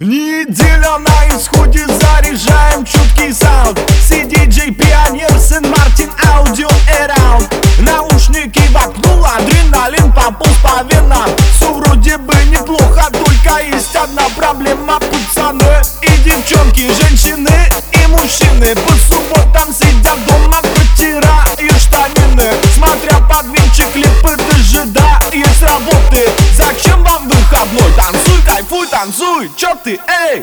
Неделя на исходе, заряжаем чуткий саунд. CDJ, пионер, сын Мартин, аудио эраунд Наушники воткнул, адреналин пополз по венам. Все вроде бы неплохо, только есть одна проблема. Пацаны и девчонки, женщины и мужчины По субботам vui tản vui cho tỷ ê.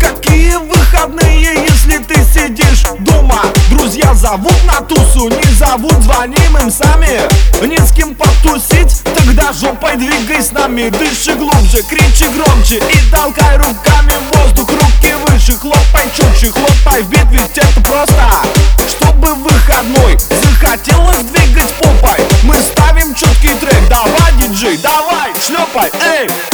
Какие выходные, если ты сидишь дома? Друзья зовут на тусу, не зовут, звоним им сами Не с кем потусить, тогда жопой двигай с нами Дыши глубже, кричи громче и толкай руками в воздух Руки выше, хлопай чуть хлопай в бит, ведь это просто Чтобы выходной захотелось двигать попой Мы ставим четкий трек, давай, диджей, давай, шлепай, эй!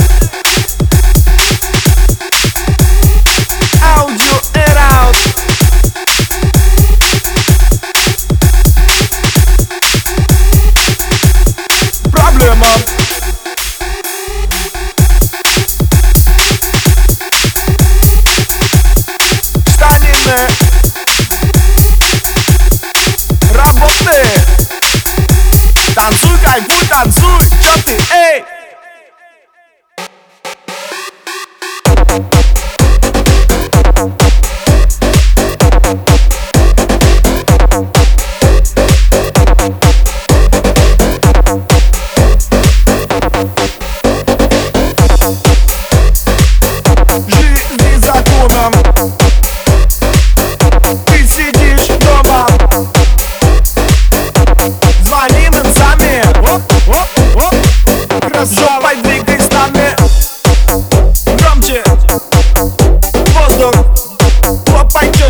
roboty Roboty. Tancuj, kajbul, tancuj, cioty, ej.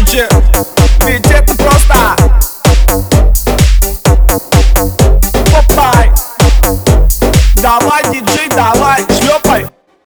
Хлопай